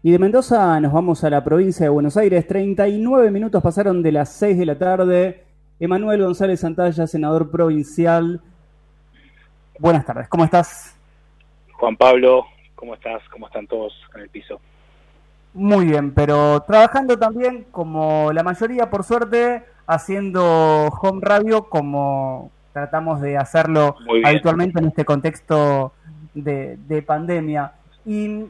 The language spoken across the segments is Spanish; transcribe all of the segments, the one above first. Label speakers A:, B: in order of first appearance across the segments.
A: Y de Mendoza nos vamos a la provincia de Buenos Aires. 39 minutos pasaron de las 6 de la tarde. Emanuel González Santalla, senador provincial. Buenas tardes, ¿cómo estás?
B: Juan Pablo, ¿cómo estás? ¿Cómo están todos en el piso?
A: Muy bien, pero trabajando también como la mayoría, por suerte, haciendo home radio como tratamos de hacerlo habitualmente en este contexto de, de pandemia. Y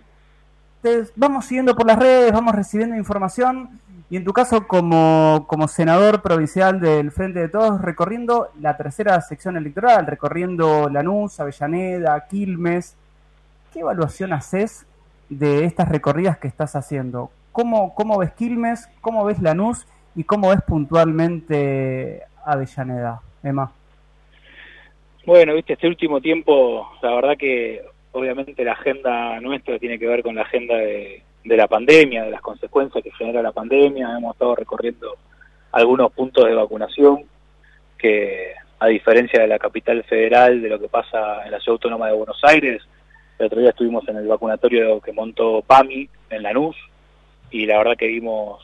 A: vamos siguiendo por las redes, vamos recibiendo información y en tu caso como, como senador provincial del Frente de Todos, recorriendo la tercera sección electoral, recorriendo Lanús, Avellaneda, Quilmes, ¿qué evaluación haces de estas recorridas que estás haciendo? ¿Cómo, cómo ves Quilmes, cómo ves Lanús y cómo ves puntualmente Avellaneda, Emma?
B: Bueno, viste, este último tiempo, la verdad que obviamente la agenda nuestra tiene que ver con la agenda de, la pandemia, de las consecuencias que genera la pandemia. Hemos estado recorriendo algunos puntos de vacunación que, a diferencia de la capital federal, de lo que pasa en la ciudad autónoma de Buenos Aires, el otro día estuvimos en el vacunatorio que montó PAMI en Lanús y la verdad que vimos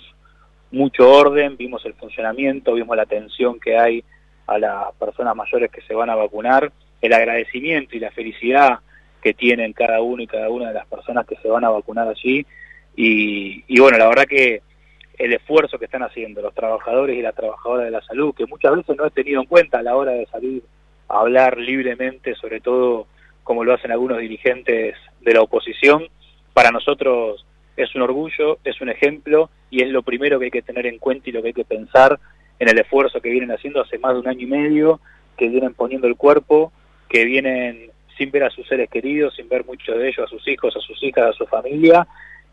B: mucho orden, vimos el funcionamiento, vimos la atención que hay a las personas mayores que se van a vacunar, el agradecimiento y la felicidad que tienen cada uno y cada una de las personas que se van a vacunar allí. Y, bueno, la verdad que el esfuerzo que están haciendo los trabajadores y las trabajadoras de la salud, que muchas veces no he tenido en cuenta a la hora de salir a hablar libremente, sobre todo como lo hacen algunos dirigentes de la oposición, para nosotros es un orgullo, es un ejemplo y es lo primero que hay que tener en cuenta y lo que hay que pensar en el esfuerzo que vienen haciendo hace más de un año y medio, que vienen poniendo el cuerpo, que vienen sin ver a sus seres queridos, sin ver muchos de ellos, a sus hijos, a sus hijas, a su familia,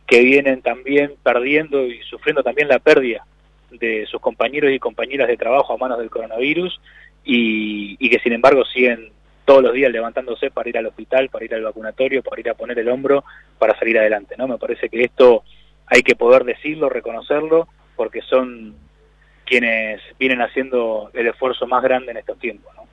B: que vienen también perdiendo y sufriendo también la pérdida de sus compañeros y compañeras de trabajo a manos del coronavirus y, que sin embargo siguen todos los días levantándose para ir al hospital, para ir al vacunatorio, para ir a poner el hombro, para salir adelante. ¿no? Me parece que esto hay que poder decirlo, reconocerlo, porque son quienes vienen haciendo el esfuerzo más grande en estos tiempos. ¿no?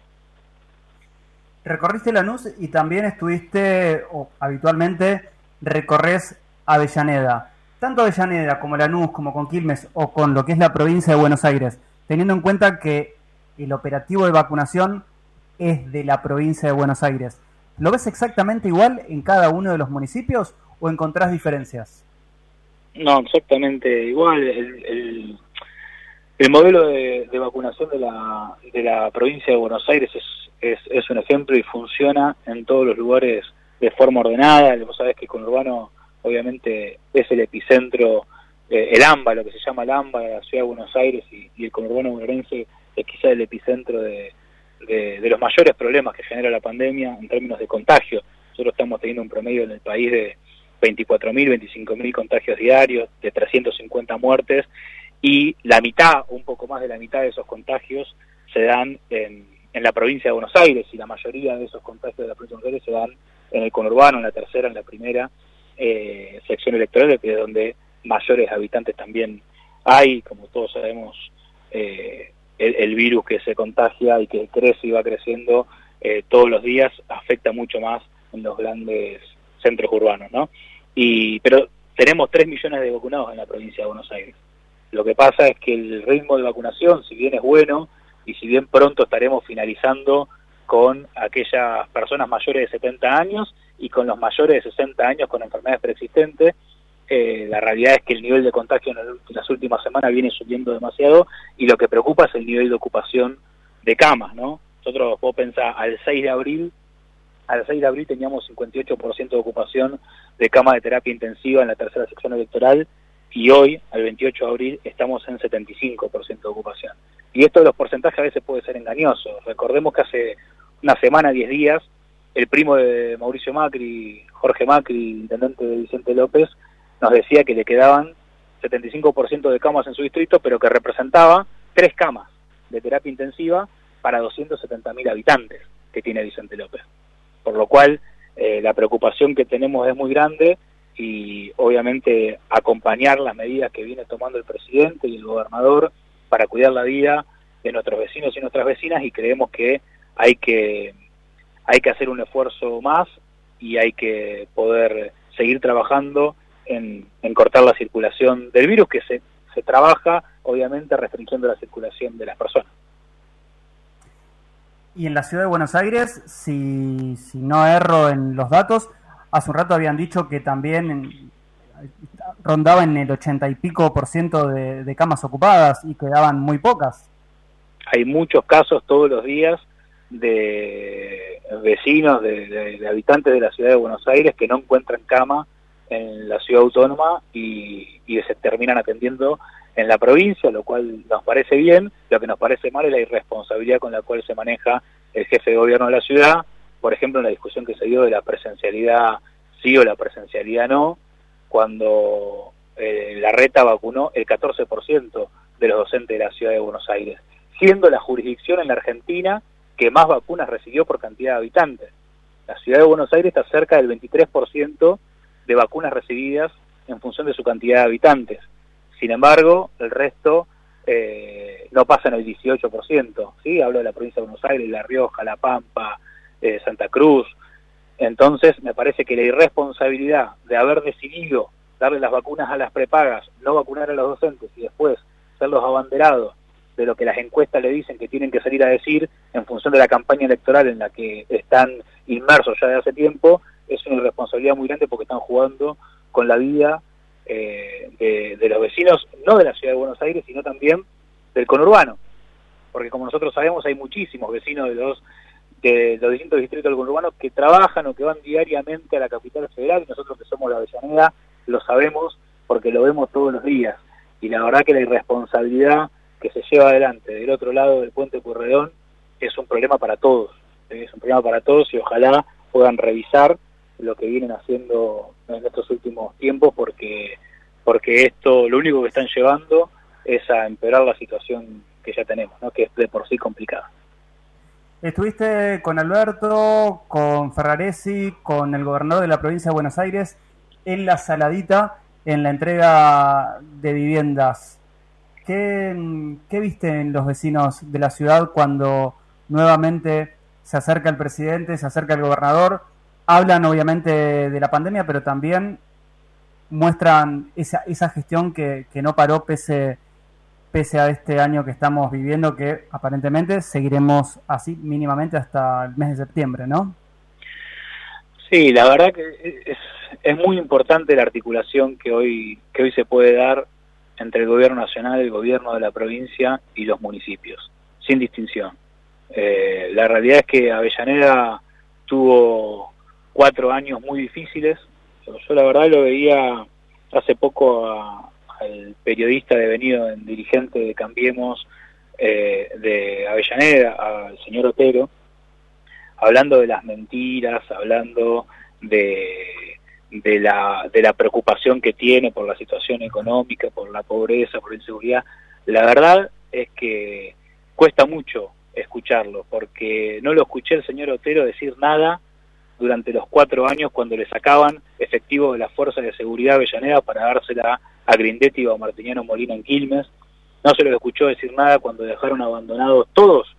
A: Recorriste Lanús y también estuviste, o habitualmente, recorres Avellaneda. Tanto Avellaneda como Lanús, como con Quilmes o con lo que es la provincia de Buenos Aires, teniendo en cuenta que el operativo de vacunación es de la provincia de Buenos Aires. ¿Lo ves exactamente igual en cada uno de los municipios o encontrás diferencias?
B: No, exactamente igual. El, el, modelo de, de, vacunación de la, de la provincia de Buenos Aires es es, un ejemplo y funciona en todos los lugares de forma ordenada. Vos sabés que con Urbano obviamente es el epicentro, eh, el AMBA, lo que se llama el AMBA de la ciudad de Buenos Aires y, el conurbano bonaerense es quizá el epicentro de, de, los mayores problemas que genera la pandemia en términos de contagio. Nosotros estamos teniendo un promedio en el país de 24.000, 25.000 contagios diarios, de 350 muertes y la mitad, un poco más de la mitad de esos contagios se dan en en la provincia de Buenos Aires y la mayoría de esos contagios de la provincia de Buenos Aires se dan en el conurbano, en la tercera, en la primera eh, sección electoral, que es donde mayores habitantes también hay, como todos sabemos, eh, el, virus que se contagia y que crece y va creciendo eh, todos los días afecta mucho más en los grandes centros urbanos, ¿no? Y, pero tenemos 3 millones de vacunados en la provincia de Buenos Aires. Lo que pasa es que el ritmo de vacunación, si bien es bueno, y si bien pronto estaremos finalizando con aquellas personas mayores de 70 años y con los mayores de 60 años con enfermedades preexistentes, eh, la realidad es que el nivel de contagio en las últimas semanas viene subiendo demasiado y lo que preocupa es el nivel de ocupación de camas, ¿no? Nosotros, vos pensás, al 6 de abril, al 6 de abril teníamos 58% de ocupación de camas de terapia intensiva en la tercera sección electoral y hoy, al 28 de abril, estamos en 75% de ocupación. Y esto de los porcentajes a veces puede ser engañoso. Recordemos que hace una semana, 10 días, el primo de Mauricio Macri, Jorge Macri, intendente de Vicente López, nos decía que le quedaban 75% de camas en su distrito, pero que representaba tres camas de terapia intensiva para 270.000 habitantes que tiene Vicente López. Por lo cual, eh, la preocupación que tenemos es muy grande y obviamente acompañar las medidas que viene tomando el presidente y el gobernador para cuidar la vida de nuestros vecinos y nuestras vecinas y creemos que hay que hay que hacer un esfuerzo más y hay que poder seguir trabajando en, cortar la circulación del virus que se, se trabaja obviamente restringiendo la circulación de las personas.
A: Y en la ciudad de Buenos Aires, si, si no erro en los datos, hace un rato habían dicho que también rondaba en el ochenta y pico por ciento de, camas ocupadas y quedaban muy pocas.
B: Hay muchos casos todos los días de vecinos, de, habitantes de la ciudad de Buenos Aires que no encuentran cama en la ciudad autónoma y, y se terminan atendiendo en la provincia, lo cual nos parece bien, lo que nos parece mal es la irresponsabilidad con la cual se maneja el jefe de gobierno de la ciudad, por ejemplo, en la discusión que se dio de la presencialidad sí o la presencialidad no, cuando eh, la reta vacunó el 14% de los docentes de la ciudad de Buenos Aires, siendo la jurisdicción en la Argentina que más vacunas recibió por cantidad de habitantes. La ciudad de Buenos Aires está cerca del 23% de vacunas recibidas en función de su cantidad de habitantes. Sin embargo, el resto eh, no pasa en el 18%. ¿sí? Hablo de la provincia de Buenos Aires, La Rioja, La Pampa, eh, Santa Cruz. Entonces, me parece que la irresponsabilidad de haber decidido darle las vacunas a las prepagas, no vacunar a los docentes y después ser los abanderados de lo que las encuestas le dicen que tienen que salir a decir en función de la campaña electoral en la que están inmersos ya de hace tiempo, es una irresponsabilidad muy grande porque están jugando con la vida eh, de, los vecinos, no de la ciudad de Buenos Aires, sino también del conurbano. Porque como nosotros sabemos, hay muchísimos vecinos de los, de los distintos distritos conurbano que trabajan o que van diariamente a la capital federal, y nosotros que somos la Avellaneda lo sabemos porque lo vemos todos los días. Y la verdad que la irresponsabilidad que se lleva adelante del otro lado del puente Curredón es un problema para todos, es un problema para todos y ojalá puedan revisar lo que vienen haciendo en estos últimos tiempos porque porque esto lo único que están llevando es a empeorar la situación que ya tenemos, ¿no? que es de por sí complicada.
A: Estuviste con Alberto, con Ferraresi, con el gobernador de la provincia de Buenos Aires en la saladita en la entrega de viviendas. ¿Qué, ¿Qué viste en los vecinos de la ciudad cuando nuevamente se acerca el presidente, se acerca el gobernador? Hablan obviamente de la pandemia, pero también muestran esa, esa gestión que, no paró pese, pese a este año que estamos viviendo, que aparentemente seguiremos así mínimamente hasta el mes de septiembre, ¿no?
B: Sí, la verdad que es, muy importante la articulación que hoy, que hoy se puede dar entre el gobierno nacional, el gobierno de la provincia y los municipios, sin distinción. Eh, la realidad es que Avellaneda tuvo cuatro años muy difíciles, yo la verdad lo veía hace poco al periodista devenido en dirigente de Cambiemos eh, de Avellaneda, al señor Otero, hablando de las mentiras, hablando de, de, la, de la preocupación que tiene por la situación económica, por la pobreza, por la inseguridad. La verdad es que cuesta mucho escucharlo, porque no lo escuché el señor Otero decir nada durante los cuatro años cuando le sacaban efectivo de las fuerzas de seguridad Avellaneda para dársela a Grindetti o a Martiniano Molina en Quilmes. No se lo escuchó decir nada cuando dejaron abandonados todos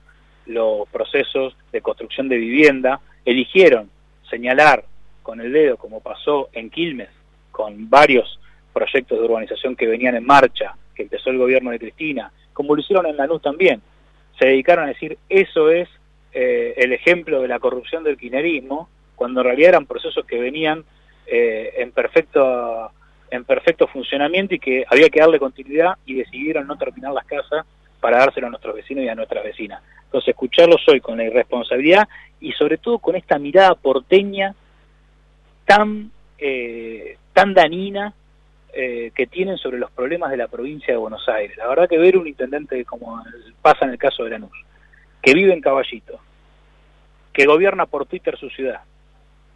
B: los procesos de construcción de vivienda. Eligieron señalar con el dedo, como pasó en Quilmes, con varios proyectos de urbanización que venían en marcha, que empezó el gobierno de Cristina, como lo hicieron en Lanús también. Se dedicaron a decir, eso es eh, el ejemplo de la corrupción del quinerismo, cuando en realidad eran procesos que venían eh, en perfecto en perfecto funcionamiento y que había que darle continuidad y decidieron no terminar las casas para dárselo a nuestros vecinos y a nuestras vecinas. Entonces, escucharlos hoy con la irresponsabilidad y sobre todo con esta mirada porteña tan, eh, tan danina eh, que tienen sobre los problemas de la provincia de Buenos Aires. La verdad que ver un intendente como pasa en el caso de Lanús, que vive en Caballito, que gobierna por Twitter su ciudad,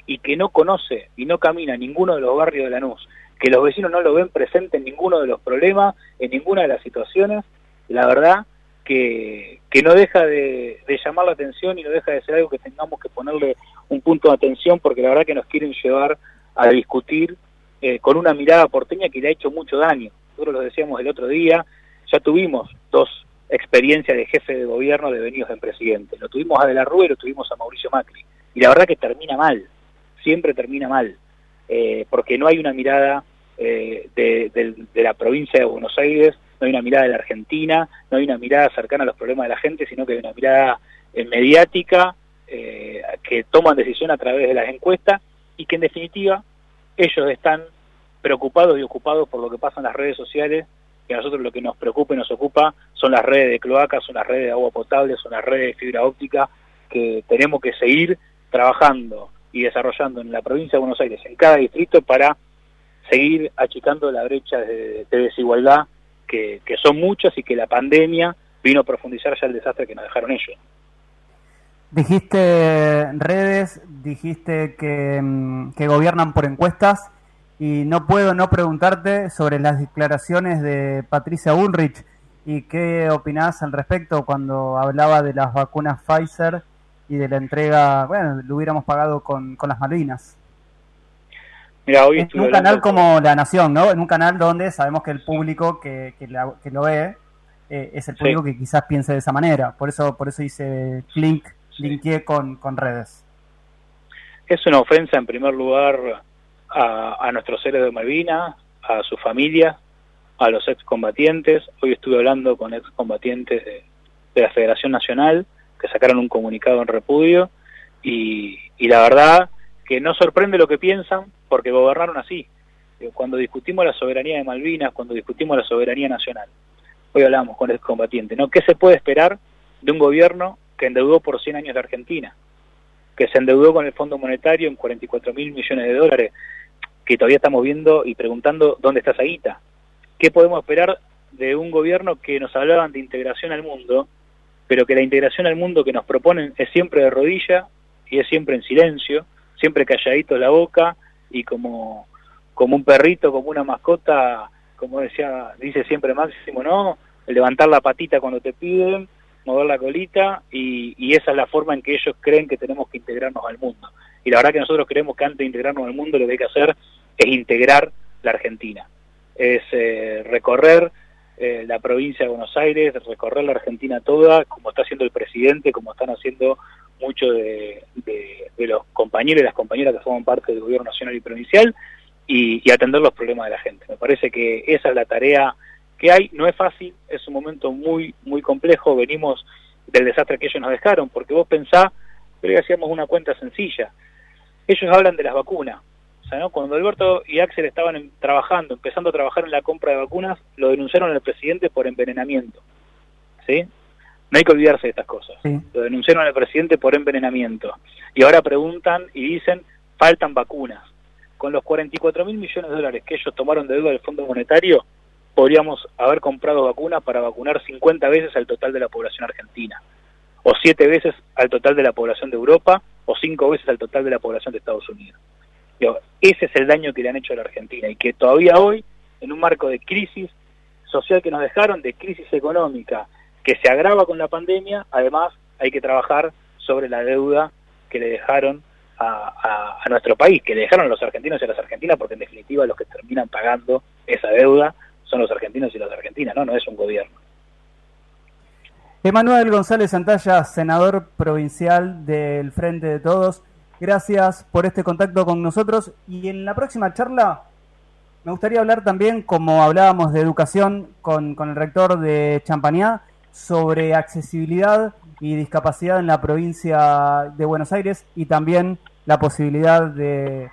B: y que no conoce y no camina ninguno de los barrios de Lanús, que los vecinos no lo ven presente en ninguno de los problemas, en ninguna de las situaciones, la verdad que, que no deja de, llamar la atención y no deja de ser algo que tengamos que ponerle un punto de atención porque la verdad que nos quieren llevar a discutir eh, con una mirada porteña que le ha hecho mucho daño. Nosotros lo decíamos el otro día, ya tuvimos dos experiencias de jefe de gobierno devenidos en presidente. Lo tuvimos a De la Rúa y lo tuvimos a Mauricio Macri. Y la verdad que termina mal siempre termina mal, eh, porque no hay una mirada eh, de, la provincia de Buenos Aires, no hay una mirada de la Argentina, no hay una mirada cercana a los problemas de la gente, sino que hay una mirada eh, mediática que toman decisión a través de las encuestas y que en definitiva ellos están preocupados y ocupados por lo que pasa en las redes sociales, que a nosotros lo que nos preocupa y nos ocupa son las redes de cloacas, son las redes de agua potable, son las redes de fibra óptica, que tenemos que seguir trabajando y desarrollando en la provincia de Buenos Aires, en cada distrito, para seguir achicando la brecha de, desigualdad que, son muchas y que la pandemia vino a profundizar ya el desastre que nos dejaron ellos.
A: Dijiste redes, dijiste que, mm, que gobiernan por encuestas y no puedo no preguntarte sobre las declaraciones de Patricia Ulrich y qué opinás al respecto cuando hablaba de las vacunas Pfizer y de la entrega, bueno, lo hubiéramos pagado con, con las Malvinas. Mira, hoy en un canal como La Nación, ¿no? En un canal donde sabemos que el público que, que, lo ve eh, es el público que quizás piense de esa manera. Por eso por eso hice link, linké con, con redes.
B: Es una ofensa en primer lugar a, a nuestros seres de Malvinas, a su familia, a los excombatientes. Hoy estuve hablando con excombatientes de, de la Federación Nacional que sacaron un comunicado en repudio y, la verdad que no sorprende lo que piensan porque gobernaron así. Cuando discutimos la soberanía de Malvinas, cuando discutimos la soberanía nacional, hoy hablamos con el combatiente, ¿no? ¿Qué se puede esperar de un gobierno que endeudó por 100 años de Argentina? Que se endeudó con el Fondo Monetario en 44 mil millones de dólares, que todavía estamos viendo y preguntando dónde está esa guita. ¿Qué podemos esperar de un gobierno que nos hablaban de integración al mundo pero que la integración al mundo que nos proponen es siempre de rodilla y es siempre en silencio, siempre calladito la boca y como, como un perrito, como una mascota, como decía, dice siempre Máximo, ¿no? Levantar la patita cuando te piden, mover la colita y, esa es la forma en que ellos creen que tenemos que integrarnos al mundo. Y la verdad que nosotros creemos que antes de integrarnos al mundo lo que hay que hacer es integrar la Argentina, es eh, recorrer eh, la provincia de Buenos Aires, recorrer la Argentina toda, como está haciendo el presidente, como están haciendo muchos de, los compañeros y las compañeras que forman parte del gobierno nacional y provincial, y, atender los problemas de la gente. Me parece que esa es la tarea que hay. No es fácil, es un momento muy, muy complejo. Venimos del desastre que ellos nos dejaron, porque vos pensás, pero hacíamos una cuenta sencilla. Ellos hablan de las vacunas, cuando Alberto y Axel estaban trabajando, empezando a trabajar en la compra de vacunas, lo denunciaron al presidente por envenenamiento. ¿Sí? No hay que olvidarse de estas cosas. Lo denunciaron al presidente por envenenamiento. Y ahora preguntan y dicen, faltan vacunas. Con los 44 mil millones de dólares que ellos tomaron de deuda del Fondo Monetario, podríamos haber comprado vacunas para vacunar 50 veces al total de la población argentina, o 7 veces al total de la población de Europa, o 5 veces al total de la población de Estados Unidos. Ese es el daño que le han hecho a la Argentina y que todavía hoy, en un marco de crisis social que nos dejaron, de crisis económica que se agrava con la pandemia, además hay que trabajar sobre la deuda que le dejaron a, nuestro país, que le dejaron los argentinos y a las argentinas, porque en definitiva los que terminan pagando esa deuda son los argentinos y las argentinas, no, no es un gobierno.
A: Emanuel González Santalla, senador provincial del Frente de Todos. Gracias por este contacto con nosotros y en la próxima charla me gustaría hablar también, como hablábamos de educación con, con el rector de Champañá, sobre accesibilidad y discapacidad en la provincia de Buenos Aires y también la posibilidad de,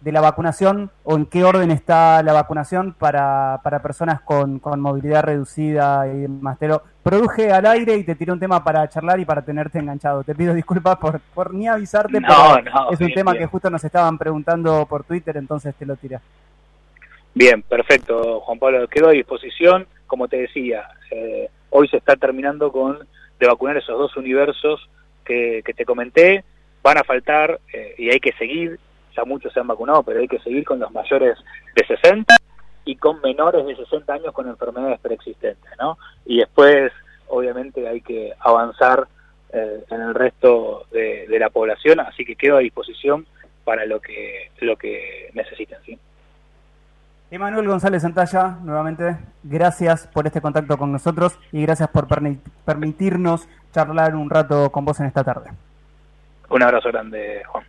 A: de la vacunación o en qué orden está la vacunación para, para personas con, con movilidad reducida y demás. Te lo produje al aire y te tiré un tema para charlar y para tenerte enganchado. Te pido disculpas por, por ni avisarte, pero es un tema que justo nos estaban preguntando por Twitter, entonces te lo tiré.
B: Bien, perfecto, Juan Pablo. Quedo a disposición. Como te decía, eh, hoy se está terminando con de vacunar esos dos universos que, que te comenté. Van a faltar eh, y hay que seguir ya muchos se han vacunado, pero hay que seguir con los mayores de 60 y con menores de 60 años con enfermedades preexistentes, ¿no? Y después, obviamente, hay que avanzar eh, en el resto de, la población, así que quedo a disposición para lo que, lo que necesiten.
A: Emanuel González Santalla, nuevamente, gracias por este contacto con nosotros y gracias por permitirnos charlar un rato con vos en esta tarde.
B: Un abrazo grande, Juan.